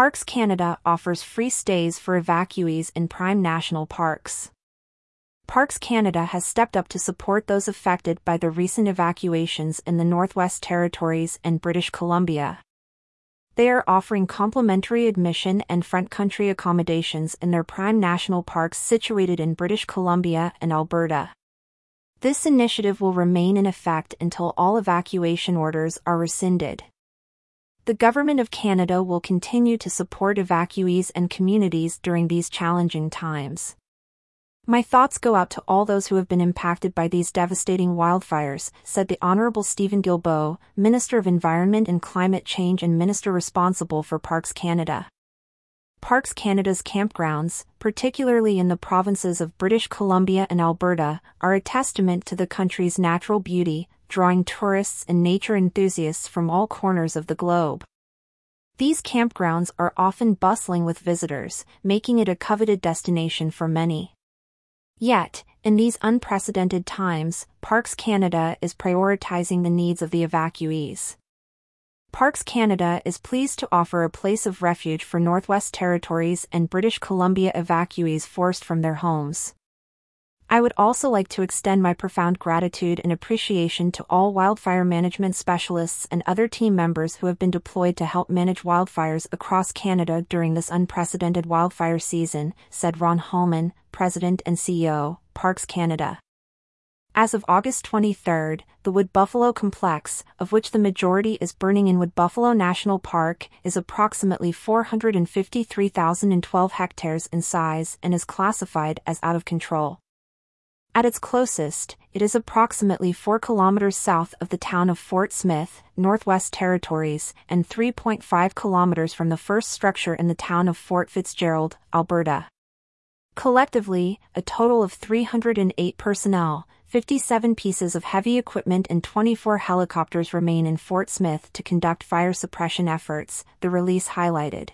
Parks Canada offers free stays for evacuees in prime national parks. Parks Canada has stepped up to support those affected by the recent evacuations in the Northwest Territories and British Columbia. They are offering complimentary admission and front country accommodations in their prime national parks situated in British Columbia and Alberta. This initiative will remain in effect until all evacuation orders are rescinded. The Government of Canada will continue to support evacuees and communities during these challenging times. My thoughts go out to all those who have been impacted by these devastating wildfires, said the Honourable Stephen Guilbeault, Minister of Environment and Climate Change and Minister responsible for Parks Canada. Parks Canada's campgrounds, particularly in the provinces of British Columbia and Alberta, are a testament to the country's natural beauty, drawing tourists and nature enthusiasts from all corners of the globe. These campgrounds are often bustling with visitors, making it a coveted destination for many. Yet, in these unprecedented times, Parks Canada is prioritizing the needs of the evacuees. Parks Canada is pleased to offer a place of refuge for Northwest Territories and British Columbia evacuees forced from their homes. I would also like to extend my profound gratitude and appreciation to all wildfire management specialists and other team members who have been deployed to help manage wildfires across Canada during this unprecedented wildfire season, said Ron Hallman, President and CEO, Parks Canada. As of August 23, the Wood Buffalo Complex, of which the majority is burning in Wood Buffalo National Park, is approximately 453,012 hectares in size and is classified as out of control. At its closest, it is approximately 4 kilometers south of the town of Fort Smith, Northwest Territories, and 3.5 kilometers from the first structure in the town of Fort Fitzgerald, Alberta. Collectively, a total of 308 personnel, 57 pieces of heavy equipment and 24 helicopters remain in Fort Smith to conduct fire suppression efforts, the release highlighted.